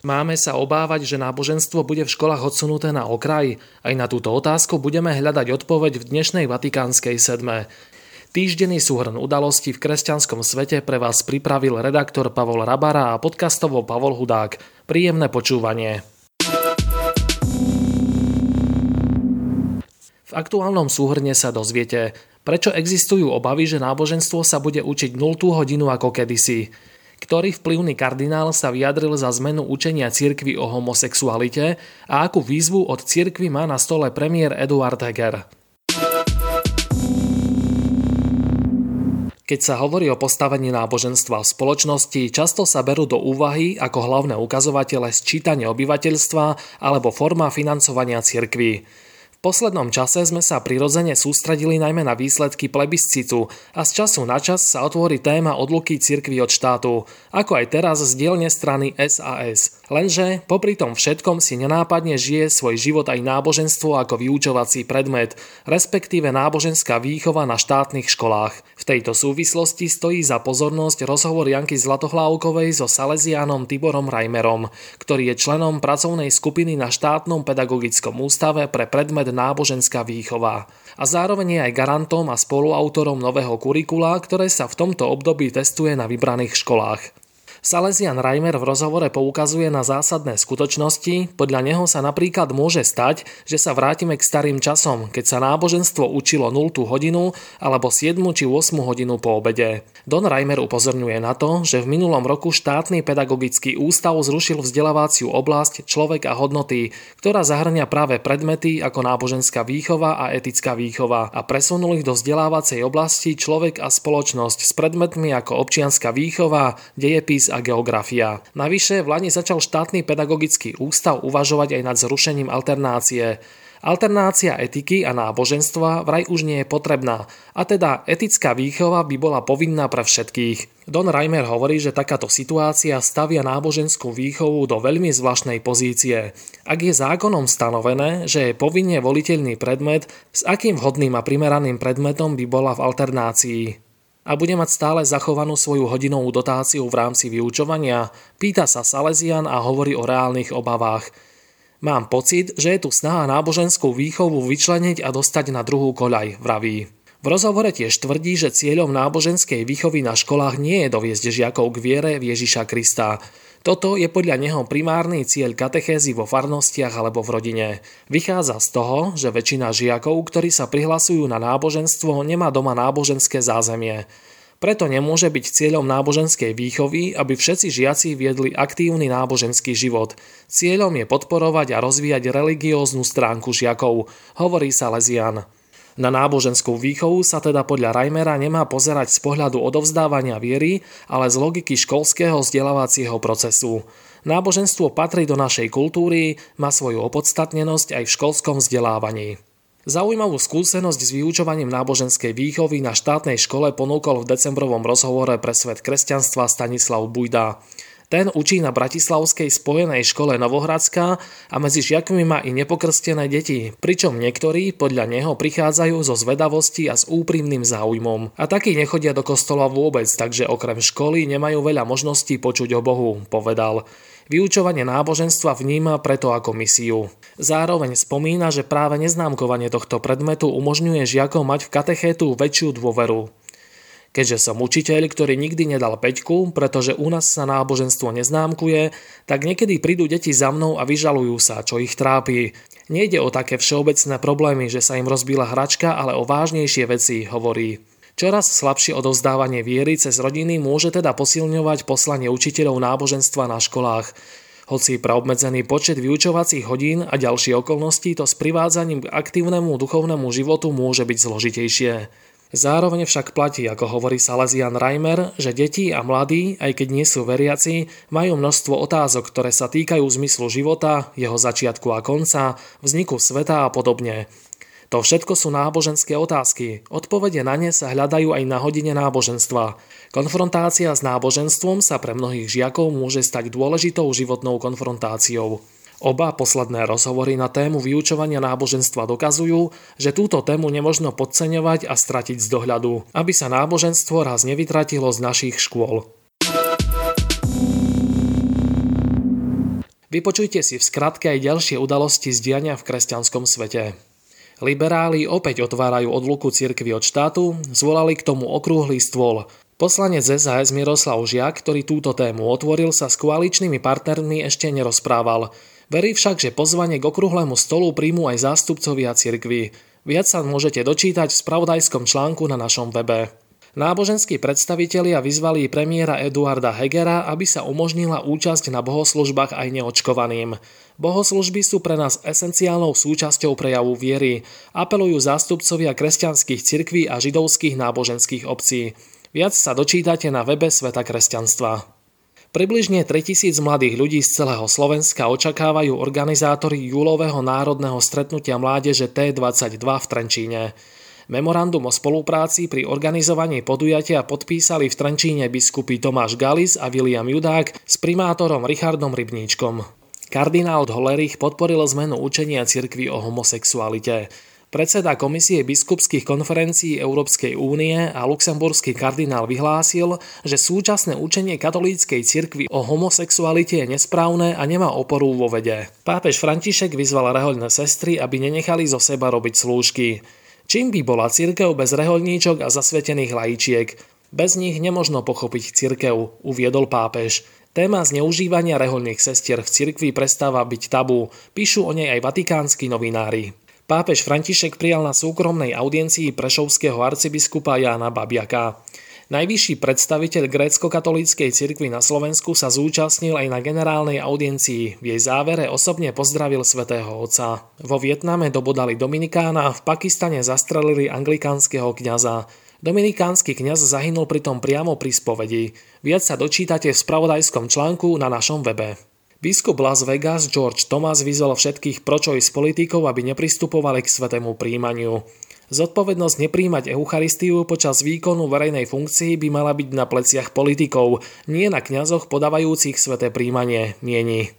Máme sa obávať, že náboženstvo bude v školách odsunuté na okraj? Aj na túto otázku budeme hľadať odpoveď v dnešnej Vatikánskej sedme. Týždenný súhrn udalostí v kresťanskom svete pre vás pripravil redaktor Pavol Rabara a podcastovo Pavol Hudák. Príjemné počúvanie. V aktuálnom súhrne sa dozviete, prečo existujú obavy, že náboženstvo sa bude učiť 0 hodinu ako kedysi. Ktorý vplyvný kardinál sa vyjadril za zmenu učenia cirkvy o homosexualite a akú výzvu od cirkvy má na stole premiér Eduard Heger. Keď sa hovorí o postavení náboženstva v spoločnosti, často sa berú do úvahy ako hlavné ukazovatele sčítanie obyvateľstva alebo forma financovania cirkví poslednom čase sme sa prirodzene sústredili najmä na výsledky plebiscitu a z času na čas sa otvorí téma odluky cirkvy od štátu, ako aj teraz z dielne strany SAS. Lenže popri tom všetkom si nenápadne žije svoj život aj náboženstvo ako vyučovací predmet, respektíve náboženská výchova na štátnych školách. V tejto súvislosti stojí za pozornosť rozhovor Janky Zlatohlávkovej so Salesiánom Tiborom Reimerom, ktorý je členom pracovnej skupiny na štátnom pedagogickom ústave pre predmet náboženská výchova a zároveň je aj garantom a spoluautorom nového kurikula, ktoré sa v tomto období testuje na vybraných školách. Salesian Reimer v rozhovore poukazuje na zásadné skutočnosti, podľa neho sa napríklad môže stať, že sa vrátime k starým časom, keď sa náboženstvo učilo 0 hodinu alebo 7 či 8 hodinu po obede. Don Reimer upozorňuje na to, že v minulom roku štátny pedagogický ústav zrušil vzdelávaciu oblasť človek a hodnoty, ktorá zahrania práve predmety ako náboženská výchova a etická výchova a presunul ich do vzdelávacej oblasti človek a spoločnosť s predmetmi ako občianská výchova, dejepis a geografia. Navyše v Lani začal štátny pedagogický ústav uvažovať aj nad zrušením alternácie. Alternácia etiky a náboženstva vraj už nie je potrebná, a teda etická výchova by bola povinná pre všetkých. Don Reimer hovorí, že takáto situácia stavia náboženskú výchovu do veľmi zvláštnej pozície. Ak je zákonom stanovené, že je povinne voliteľný predmet, s akým vhodným a primeraným predmetom by bola v alternácii a bude mať stále zachovanú svoju hodinovú dotáciu v rámci vyučovania? Pýta sa Salesian a hovorí o reálnych obavách. Mám pocit, že je tu snaha náboženskú výchovu vyčleniť a dostať na druhú koľaj, vraví. V rozhovore tiež tvrdí, že cieľom náboženskej výchovy na školách nie je doviesť žiakov k viere v Ježiša Krista. Toto je podľa neho primárny cieľ katechézy vo farnostiach alebo v rodine. Vychádza z toho, že väčšina žiakov, ktorí sa prihlasujú na náboženstvo, nemá doma náboženské zázemie. Preto nemôže byť cieľom náboženskej výchovy, aby všetci žiaci viedli aktívny náboženský život. Cieľom je podporovať a rozvíjať religióznu stránku žiakov, hovorí Salesian. Na náboženskú výchovu sa teda podľa Reimera nemá pozerať z pohľadu odovzdávania viery, ale z logiky školského vzdelávacieho procesu. Náboženstvo patrí do našej kultúry, má svoju opodstatnenosť aj v školskom vzdelávaní. Zaujímavú skúsenosť s vyučovaním náboženskej výchovy na štátnej škole ponúkol v decembrovom rozhovore pre svet kresťanstva Stanislav Bujda. Ten učí na Bratislavskej spojenej škole Novohradská a medzi žiakmi má i nepokrstené deti, pričom niektorí podľa neho prichádzajú zo zvedavosti a s úprimným záujmom. A takí nechodia do kostola vôbec, takže okrem školy nemajú veľa možností počuť o Bohu, povedal. Vyučovanie náboženstva vníma preto ako misiu. Zároveň spomína, že práve neznámkovanie tohto predmetu umožňuje žiakom mať v katechétu väčšiu dôveru. Keďže som učiteľ, ktorý nikdy nedal peťku, pretože u nás sa náboženstvo neznámkuje, tak niekedy prídu deti za mnou a vyžalujú sa, čo ich trápi. Nejde o také všeobecné problémy, že sa im rozbila hračka, ale o vážnejšie veci, hovorí. Čoraz slabšie odovzdávanie viery cez rodiny môže teda posilňovať poslanie učiteľov náboženstva na školách. Hoci pre obmedzený počet vyučovacích hodín a ďalšie okolnosti to s privádzaním k aktívnemu duchovnému životu môže byť zložitejšie. Zároveň však platí, ako hovorí Salesian Reimer, že deti a mladí, aj keď nie sú veriaci, majú množstvo otázok, ktoré sa týkajú zmyslu života, jeho začiatku a konca, vzniku sveta a podobne. To všetko sú náboženské otázky. Odpovede na ne sa hľadajú aj na hodine náboženstva. Konfrontácia s náboženstvom sa pre mnohých žiakov môže stať dôležitou životnou konfrontáciou. Oba posledné rozhovory na tému vyučovania náboženstva dokazujú, že túto tému nemožno podceňovať a stratiť z dohľadu, aby sa náboženstvo raz nevytratilo z našich škôl. Vypočujte si v skratke aj ďalšie udalosti z diania v kresťanskom svete. Liberáli opäť otvárajú odluku cirkvi od štátu, zvolali k tomu okrúhly stôl. Poslanec SAS Miroslav Žiak, ktorý túto tému otvoril, sa s koaličnými partnermi ešte nerozprával. Verí však, že pozvanie k okrúhlemu stolu príjmu aj zástupcovia cirkvi. Viac sa môžete dočítať v spravodajskom článku na našom webe. Náboženskí predstavitelia vyzvali premiéra Eduarda Hegera, aby sa umožnila účasť na bohoslužbách aj neočkovaným. Bohoslužby sú pre nás esenciálnou súčasťou prejavu viery, apelujú zástupcovia kresťanských cirkví a židovských náboženských obcí. Viac sa dočítate na webe Sveta kresťanstva. Približne 3000 mladých ľudí z celého Slovenska očakávajú organizátori júlového národného stretnutia mládeže T22 v Trenčíne. Memorandum o spolupráci pri organizovaní podujatia podpísali v Trenčíne biskupy Tomáš Galis a William Judák s primátorom Richardom Rybníčkom. Kardinál Dholerich podporil zmenu učenia cirkvy o homosexualite. Predseda Komisie biskupských konferencií Európskej únie a luxemburský kardinál vyhlásil, že súčasné učenie katolíckej cirkvy o homosexualite je nesprávne a nemá oporu vo vede. Pápež František vyzval rehoľné sestry, aby nenechali zo seba robiť slúžky. Čím by bola cirkev bez reholníčok a zasvetených laičiek? Bez nich nemožno pochopiť cirkev, uviedol pápež. Téma zneužívania reholných sestier v cirkvi prestáva byť tabu, píšu o nej aj vatikánsky novinári. Pápež František prijal na súkromnej audiencii prešovského arcibiskupa Jána Babiaka. Najvyšší predstaviteľ grécko-katolíckej cirkvi na Slovensku sa zúčastnil aj na generálnej audiencii. V jej závere osobne pozdravil svätého Otca. Vo Vietname dobodali Dominikána, v Pakistane zastrelili anglikánskeho kňaza. Dominikánsky kňaz zahynul pritom priamo pri spovedi. Viac sa dočítate v spravodajskom článku na našom webe. Biskup Las Vegas George Thomas vyzval všetkých pročoj z politikov, aby nepristupovali k svetému príjmaniu. Zodpovednosť nepríjmať Eucharistiu počas výkonu verejnej funkcii by mala byť na pleciach politikov, nie na kňazoch podávajúcich sveté príjmanie, mieni.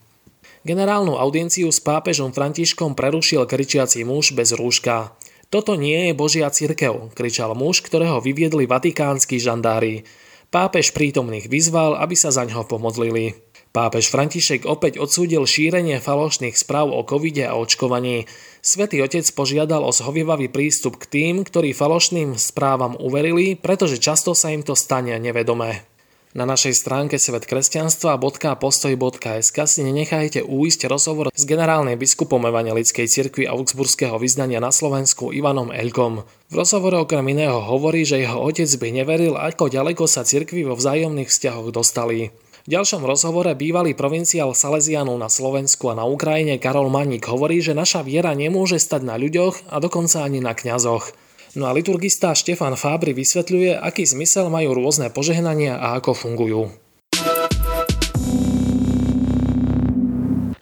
Generálnu audienciu s pápežom Františkom prerušil kričiaci muž bez rúška. Toto nie je Božia cirkev, kričal muž, ktorého vyviedli vatikánsky žandári. Pápež prítomných vyzval, aby sa za ňo pomodlili. Pápež František opäť odsúdil šírenie falošných správ o covide a očkovaní. Svetý otec požiadal o zhovievavý prístup k tým, ktorí falošným správam uverili, pretože často sa im to stane nevedomé. Na našej stránke svetkresťanstva.postoj.sk si nenechajte újsť rozhovor s generálnym biskupom Evangelickej cirkvi Augsburského vyznania na Slovensku Ivanom Elkom. V rozhovore okrem iného hovorí, že jeho otec by neveril, ako ďaleko sa cirkvi vo vzájomných vzťahoch dostali. V ďalšom rozhovore bývalý provinciál Salesianov na Slovensku a na Ukrajine Karol Maník hovorí, že naša viera nemôže stať na ľuďoch a dokonca ani na kňazoch. No a liturgista Štefan Fábry vysvetľuje, aký zmysel majú rôzne požehnania a ako fungujú.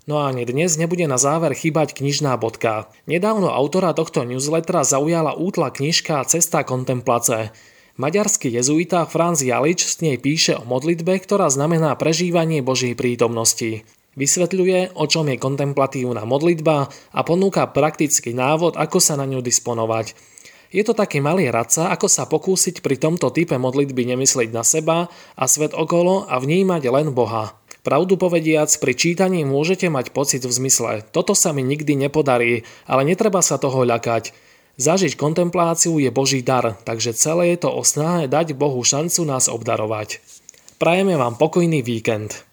No a ani dnes nebude na záver chýbať knižná bodka. Nedávno autora tohto newslettera zaujala útla knižka Cesta kontemplace. Maďarský jezuita Franz Jalič s nej píše o modlitbe, ktorá znamená prežívanie Božej prítomnosti. Vysvetľuje, o čom je kontemplatívna modlitba a ponúka praktický návod, ako sa na ňu disponovať. Je to taký malý radca, ako sa pokúsiť pri tomto type modlitby nemyslieť na seba a svet okolo a vnímať len Boha. Pravdu povediac, pri čítaní môžete mať pocit v zmysle toto sa mi nikdy nepodarí, ale netreba sa toho ľakať. Zažiť kontempláciu je Boží dar, takže celé je to o snahe dať Bohu šancu nás obdarovať. Prajeme vám pokojný víkend.